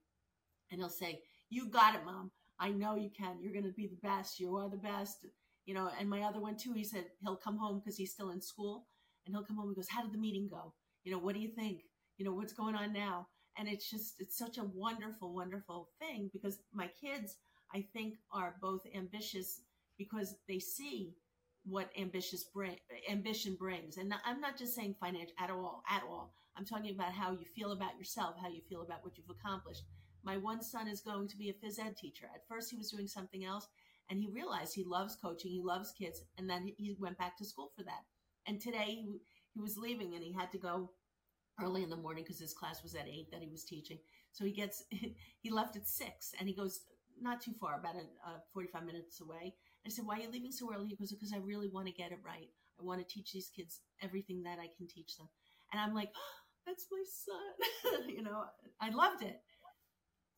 and he'll say, You got it, mom. I know you can. You're going to be the best. You are the best. You know, and my other one too, he said he'll come home because he's still in school and he'll come home and goes, How did the meeting go? You know, what do you think? You know, what's going on now? And it's just, it's such a wonderful, wonderful thing because my kids, I think, are both ambitious because they see what ambitious bring, ambition brings. And I'm not just saying financial at all, at all. I'm talking about how you feel about yourself, how you feel about what you've accomplished. My one son is going to be a phys ed teacher. At first, he was doing something else, and he realized he loves coaching, he loves kids, and then he went back to school for that. And today, he, was leaving, and he had to go early in the morning because his class was at eight that he was teaching. So he gets he left at six, and he goes not too far, about a, uh, 45 minutes away. I said, Why are you leaving so early? He goes, Because I really want to get it right. I want to teach these kids everything that I can teach them. And I'm like, oh, That's my son. you know, I loved it.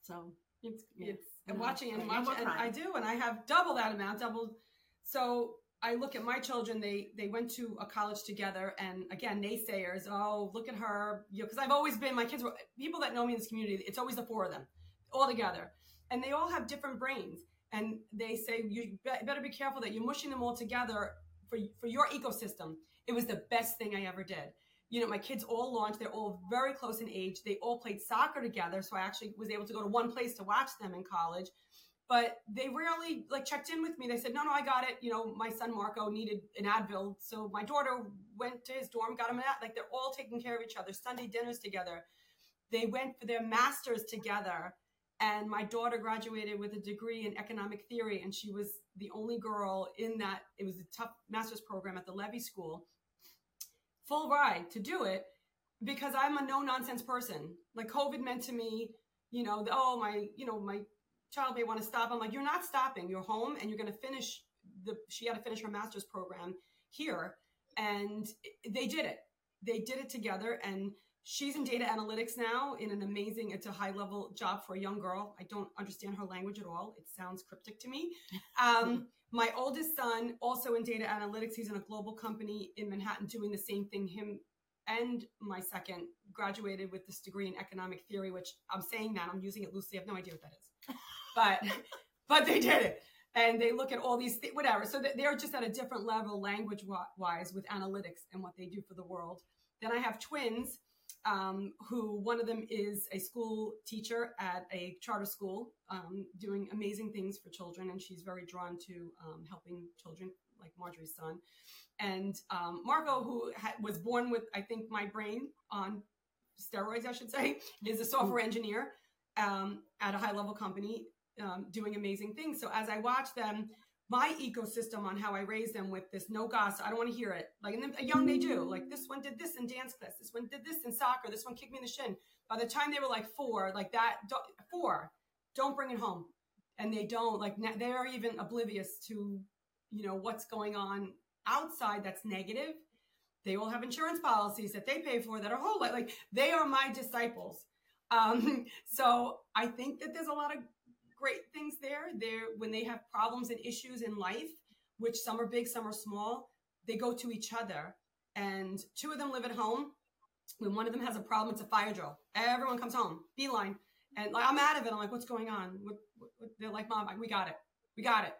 So It's Yeah. it's No, and watching and no watching more and I do and I have double that amount, double so I look at my children, they they went to a college together and again naysayers, oh look at her, you know, because I've always been my kids were people that know me in this community, it's always the four of them all together. And they all have different brains. And they say you be- better be careful that you're mushing them all together for for your ecosystem. It was the best thing I ever did you know, my kids all launched. They're all very close in age. They all played soccer together. So I actually was able to go to one place to watch them in college. But they rarely like checked in with me. They said, no, no, I got it. You know, my son Marco needed an Advil. So my daughter went to his dorm, got him an Advil. Like they're all taking care of each other. Sunday dinners together. They went for their masters together. And my daughter graduated with a degree in economic theory. And she was the only girl in that. It was a tough master's program at the Levy School full ride to do it because I'm a no nonsense person. Like COVID meant to me, you know, oh my, you know, my child may want to stop. I'm like, you're not stopping. You're home and you're going to finish the. She had to finish her master's program here, and they did it. They did it together, and she's in data analytics now in an amazing. It's a high level job for a young girl. I don't understand her language at all. It sounds cryptic to me. Um, my oldest son also in data analytics he's in a global company in manhattan doing the same thing him and my second graduated with this degree in economic theory which i'm saying that i'm using it loosely i have no idea what that is but but they did it and they look at all these th- whatever so they're just at a different level language wise with analytics and what they do for the world then i have twins um, who one of them is a school teacher at a charter school, um, doing amazing things for children, and she's very drawn to um, helping children, like Marjorie's son. And um, Marco, who ha- was born with, I think, my brain on steroids, I should say, is a software engineer um, at a high level company, um, doing amazing things. So as I watch them, my ecosystem on how I raise them with this no gossip. I don't want to hear it. Like, and then young they do. Like, this one did this in dance class. This one did this in soccer. This one kicked me in the shin. By the time they were like four, like that, don't, four, don't bring it home. And they don't like they're even oblivious to, you know, what's going on outside that's negative. They all have insurance policies that they pay for that are whole like they are my disciples. Um, so I think that there's a lot of great things there. There, when they have problems and issues in life, which some are big, some are small, they go to each other. And two of them live at home. When one of them has a problem, it's a fire drill. Everyone comes home, beeline. And like, I'm out of it. I'm like, what's going on? What, what, what? They're like, mom, we got it. We got it.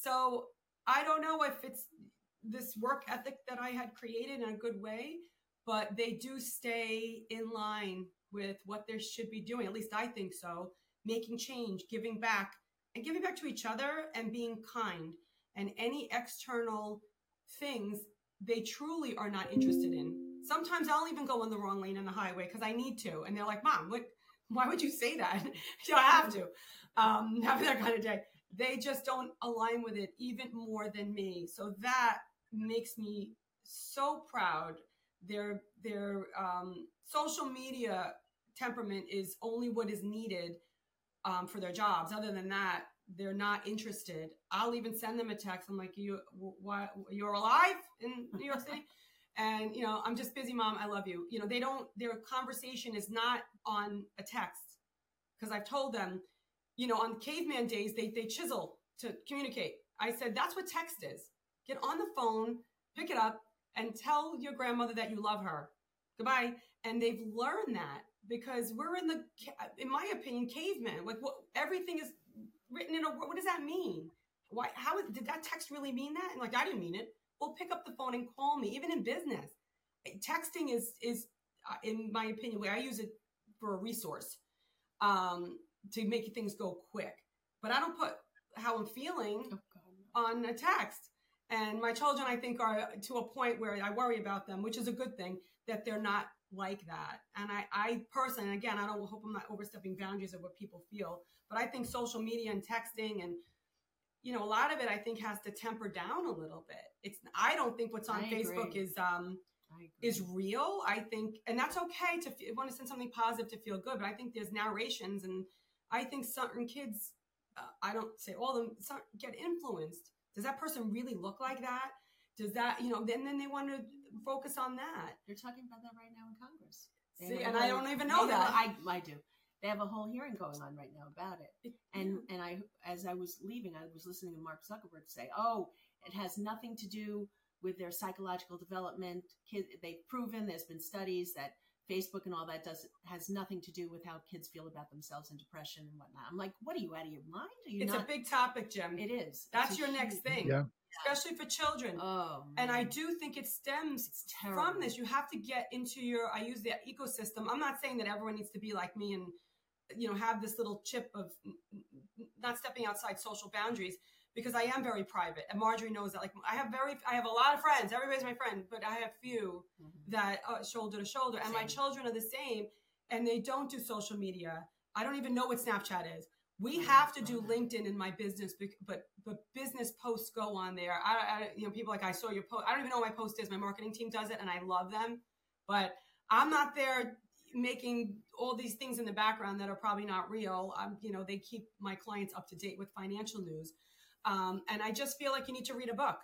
So I don't know if it's this work ethic that I had created in a good way, but they do stay in line with what they should be doing. At least I think so making change, giving back, and giving back to each other and being kind. And any external things they truly are not interested in. Sometimes I'll even go on the wrong lane on the highway because I need to. And they're like, Mom, what, why would you say that? know, I have to. Um, having that kind of day. They just don't align with it even more than me. So that makes me so proud. Their their um, social media temperament is only what is needed um, for their jobs. Other than that, they're not interested. I'll even send them a text. I'm like, you, what, you're alive in New York City? and, you know, I'm just busy, mom. I love you. You know, they don't, their conversation is not on a text because I've told them, you know, on caveman days, they, they chisel to communicate. I said, that's what text is. Get on the phone, pick it up and tell your grandmother that you love her. Goodbye. And they've learned that because we're in the, in my opinion, caveman. Like what everything is written in a what does that mean? Why? How did that text really mean that? And like I didn't mean it. Well, pick up the phone and call me. Even in business, texting is is in my opinion, way I use it for a resource um, to make things go quick. But I don't put how I'm feeling oh, on a text. And my children, I think, are to a point where I worry about them, which is a good thing that they're not like that. And I, I personally, again, I don't hope I'm not overstepping boundaries of what people feel, but I think social media and texting and you know, a lot of it I think has to temper down a little bit. It's I don't think what's on I Facebook agree. is um is real. I think, and that's okay to f- want to send something positive to feel good. But I think there's narrations, and I think certain kids, uh, I don't say all of them, get influenced. Does that person really look like that? Does that, you know, then then they want to focus on that. They're talking about that right now in Congress. See, and I don't even know that. I, I do. They have a whole hearing going on right now about it. And and I, as I was leaving, I was listening to Mark Zuckerberg say, "Oh, it has nothing to do with their psychological development. Kid, they've proven there's been studies that Facebook and all that does has nothing to do with how kids feel about themselves and depression and whatnot. I'm like, what are you out of your mind? it's not? a big topic, Jim. It is. That's your next thing. Yeah especially for children. Oh, and I do think it stems from this. You have to get into your. I use the ecosystem. I'm not saying that everyone needs to be like me and you know have this little chip of not stepping outside social boundaries because I am very private. And Marjorie knows that. Like I have very, I have a lot of friends. Everybody's my friend, but I have few mm-hmm. that uh, shoulder to shoulder. And same. my children are the same, and they don't do social media. I don't even know what Snapchat is. We have to do LinkedIn in my business, but but business posts go on there. I, I you know people like I saw your post. I don't even know what my post is. My marketing team does it, and I love them. But I'm not there making all these things in the background that are probably not real. I'm you know they keep my clients up to date with financial news, um, and I just feel like you need to read a book.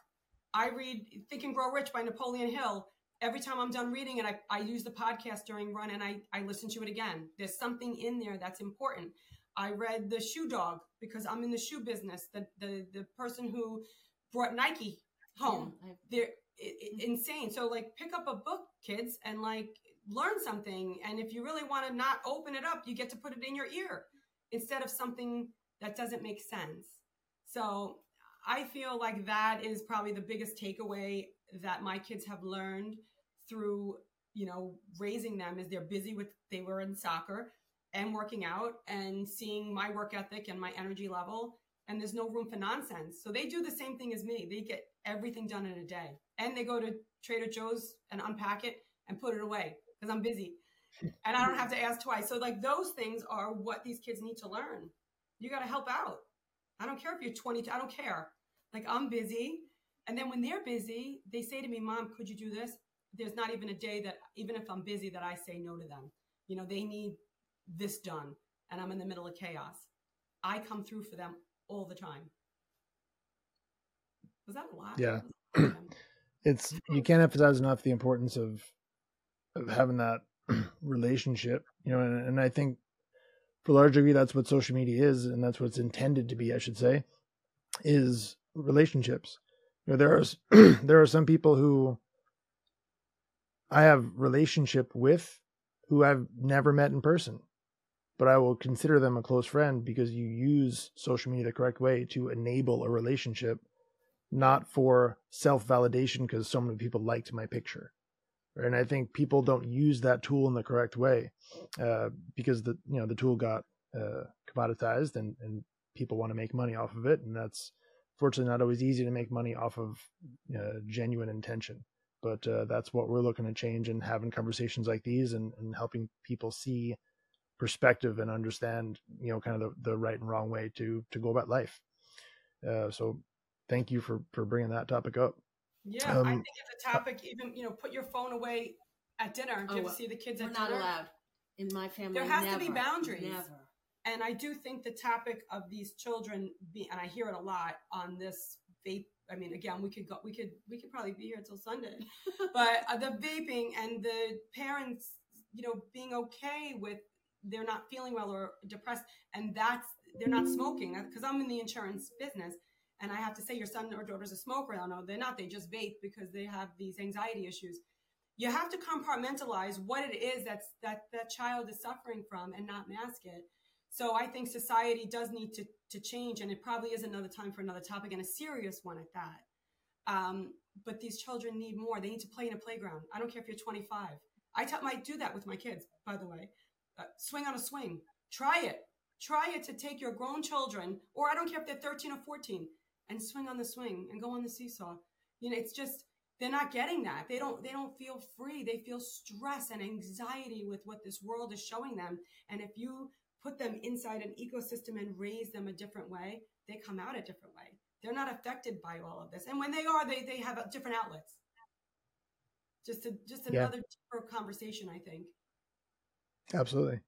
I read Think and Grow Rich by Napoleon Hill. Every time I'm done reading it, I, I use the podcast during run and I, I listen to it again. There's something in there that's important. I read The Shoe Dog because I'm in the shoe business. The the the person who brought Nike home, yeah, they're it, it, insane. So like, pick up a book, kids, and like learn something. And if you really want to not open it up, you get to put it in your ear instead of something that doesn't make sense. So I feel like that is probably the biggest takeaway that my kids have learned through you know raising them is they're busy with they were in soccer and working out and seeing my work ethic and my energy level. And there's no room for nonsense. So they do the same thing as me. They get everything done in a day. And they go to Trader Joe's and unpack it and put it away because I'm busy. And I don't have to ask twice. So, like, those things are what these kids need to learn. You got to help out. I don't care if you're 20, I don't care. Like I'm busy. And then when they're busy, they say to me, Mom, could you do this? There's not even a day that, even if I'm busy, that I say no to them. You know, they need this done, and I'm in the middle of chaos. I come through for them all the time. Was that a lot? Yeah. it's you can't emphasize enough the importance of of having that relationship, you know, and, and I think for a large degree that's what social media is, and that's what it's intended to be, I should say, is relationships. You know, there are there are some people who I have relationship with who I've never met in person, but I will consider them a close friend because you use social media the correct way to enable a relationship, not for self validation because so many people liked my picture. And I think people don't use that tool in the correct way uh, because the you know the tool got uh, commoditized and, and people want to make money off of it, and that's fortunately not always easy to make money off of uh, genuine intention. But uh, that's what we're looking to change and having conversations like these and, and helping people see perspective and understand you know kind of the, the right and wrong way to to go about life. Uh, so thank you for for bringing that topic up yeah um, i think it's a topic even you know put your phone away at dinner do you oh, ever see the kids we're at not dinner? allowed in my family there has never, to be boundaries never and i do think the topic of these children be, and i hear it a lot on this vape I mean, again, we could go, we could, we could probably be here until Sunday, but uh, the vaping and the parents, you know, being okay with they're not feeling well or depressed, and that's they're not smoking because I'm in the insurance business, and I have to say your son or daughter's a smoker. Know they're not; they just vape because they have these anxiety issues. You have to compartmentalize what it is that's that that child is suffering from and not mask it so I think society does need to, to change, and it probably is another time for another topic and a serious one at that. Um, but these children need more. They need to play in a playground. I don't care if you're 25. I t- might do that with my kids, by the way. Uh, swing on a swing. Try it. Try it to take your grown children, or I don't care if they're 13 or 14, and swing on the swing and go on the seesaw. You know, it's just they're not getting that. They don't they don't feel free. They feel stress and anxiety with what this world is showing them. And if you put them inside an ecosystem and raise them a different way, they come out a different way. They're not affected by all of this. And when they are, they, they have different outlets. Just a, just another yeah. deeper conversation, I think. Absolutely.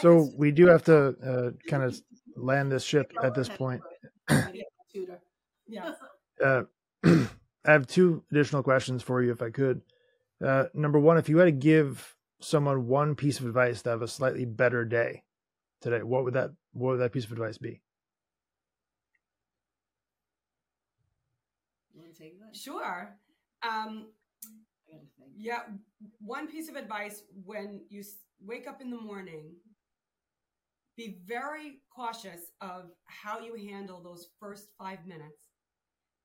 so we do have to uh, kind of land this ship at this point. Yeah. Uh, I have two additional questions for you, if I could. Uh, number one, if you had to give someone one piece of advice to have a slightly better day, today, what would that what would that piece of advice be? Sure. Um, yeah, one piece of advice when you wake up in the morning, be very cautious of how you handle those first five minutes.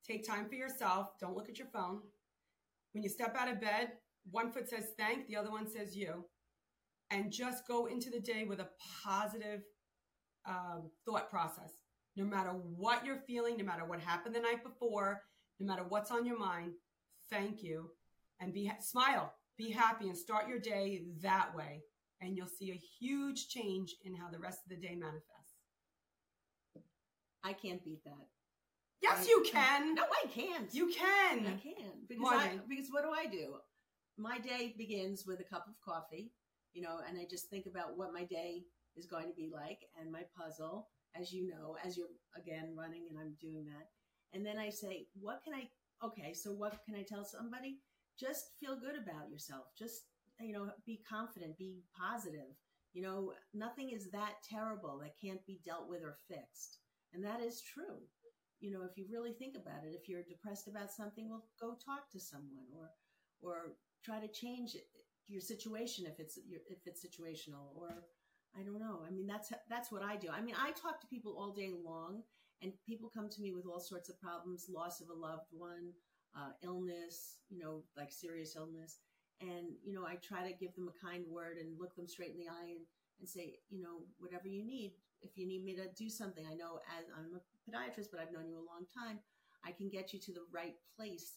Take time for yourself. Don't look at your phone. When you step out of bed, one foot says thank, the other one says you and just go into the day with a positive um, thought process. No matter what you're feeling, no matter what happened the night before, no matter what's on your mind, thank you and be smile, be happy, and start your day that way. And you'll see a huge change in how the rest of the day manifests. I can't beat that. Yes, I, you can. No, I can't. You can. I can because I, because what do I do? My day begins with a cup of coffee you know, and I just think about what my day is going to be like and my puzzle, as you know, as you're again running and I'm doing that. And then I say, what can I, okay, so what can I tell somebody? Just feel good about yourself. Just, you know, be confident, be positive. You know, nothing is that terrible that can't be dealt with or fixed. And that is true. You know, if you really think about it, if you're depressed about something, well, go talk to someone or, or try to change your situation if it's if it's situational or I don't know. I mean, that's that's what I do. I mean, I talk to people all day long, and people come to me with all sorts of problems: loss of a loved one, uh, illness, you know, like serious illness. And you know, I try to give them a kind word and look them straight in the eye and, and say, you know, whatever you need. If you need me to do something, I know as I'm a podiatrist, but I've known you a long time. I can get you to the right place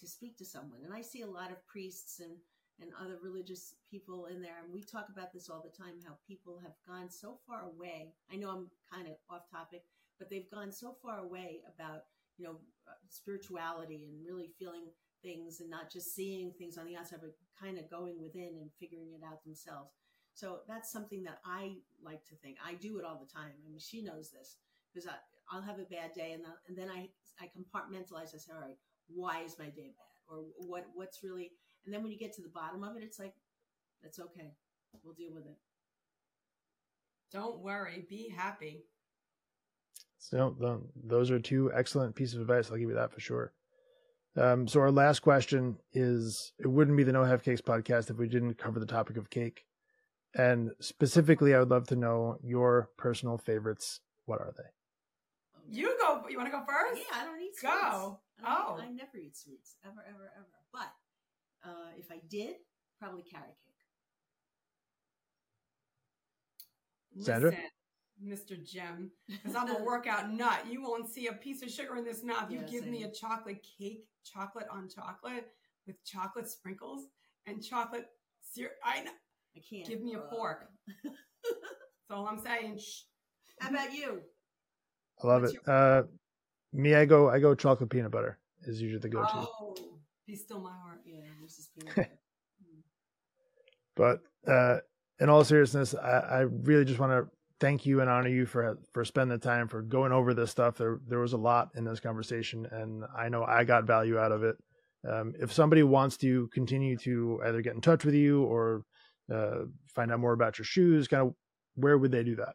to speak to someone. And I see a lot of priests and and other religious people in there. And we talk about this all the time how people have gone so far away. I know I'm kind of off topic, but they've gone so far away about you know, uh, spirituality and really feeling things and not just seeing things on the outside, but kind of going within and figuring it out themselves. So that's something that I like to think. I do it all the time. I mean, she knows this because I'll have a bad day and, and then I, I compartmentalize. I say, all right, why is my day bad? Or what, what's really, and then when you get to the bottom of it, it's like, that's okay. We'll deal with it. Don't worry. Be happy. So those are two excellent pieces of advice. I'll give you that for sure. Um, so our last question is: It wouldn't be the No Half Cakes podcast if we didn't cover the topic of cake. And specifically, I would love to know your personal favorites. What are they? You go. You want to go first? Yeah, I don't eat sweets. Go. I oh, I never eat sweets ever, ever, ever. But uh, if I did, probably carrot cake. Sandra? Mr. Jim, because I'm a workout nut. You won't see a piece of sugar in this mouth. You yeah, give same. me a chocolate cake, chocolate on chocolate with chocolate sprinkles and chocolate syrup. I know. I can't. Give me a fork. That's all I'm saying. Shh. How about you? I love What's it. Your- uh, me, I go, I go chocolate peanut butter is usually the go-to. Oh, be still my heart. Yeah, this is peanut butter. but uh, in all seriousness, I, I really just want to thank you and honor you for for spending the time for going over this stuff. There there was a lot in this conversation, and I know I got value out of it. Um, if somebody wants to continue to either get in touch with you or uh, find out more about your shoes, kind of where would they do that?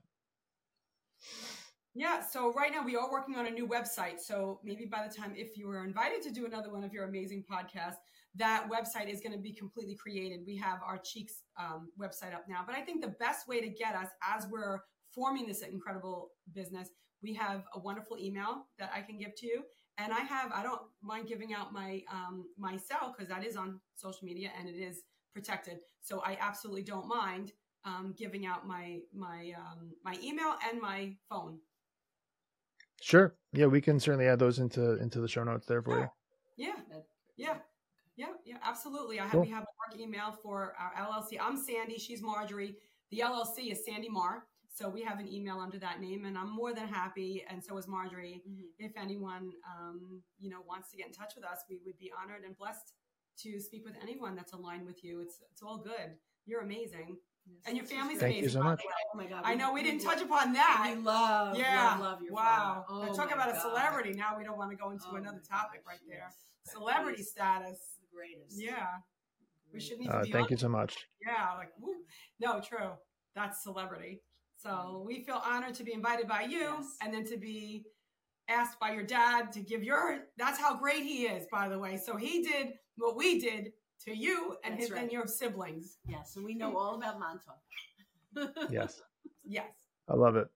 Yeah, so right now we are working on a new website. So maybe by the time, if you were invited to do another one of your amazing podcasts, that website is going to be completely created. We have our Cheeks um, website up now. But I think the best way to get us as we're forming this incredible business, we have a wonderful email that I can give to you. And I have, I don't mind giving out my, um, my cell because that is on social media and it is protected. So I absolutely don't mind um, giving out my, my, um, my email and my phone. Sure. Yeah, we can certainly add those into, into the show notes there for you. Yeah. Yeah. Yeah, yeah, absolutely. I have cool. we have a work email for our LLC. I'm Sandy. She's Marjorie. The LLC is Sandy Mar. So we have an email under that name, and I'm more than happy, and so is Marjorie. Mm-hmm. If anyone, um, you know, wants to get in touch with us, we would be honored and blessed to speak with anyone that's aligned with you. It's it's all good. You're amazing. Yes. And your family's Thank amazing. you so much. Oh my God. I know we, we didn't touch upon that. We love, yeah. love, love your Wow. Oh talk about God. a celebrity. Now we don't want to go into oh another topic gosh, right there. Yes. Celebrity status greatest. Yeah. We shouldn't even uh, Thank honest. you so much. Yeah, like woo. no, true. That's celebrity. So we feel honored to be invited by you yes. and then to be asked by your dad to give your that's how great he is, by the way. So he did what we did to you and his right. and your siblings. Yes, and we know all about Montauk. yes. Yes. I love it.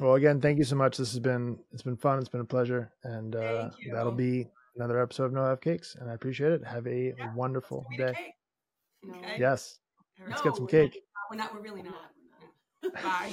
Well, again, thank you so much. This has been it's been fun. It's been a pleasure, and uh, that'll be another episode of No Half Cakes, and I appreciate it. Have a yeah, wonderful day. Okay. Yes. Let's get some cake. We're not. We're really not. Bye.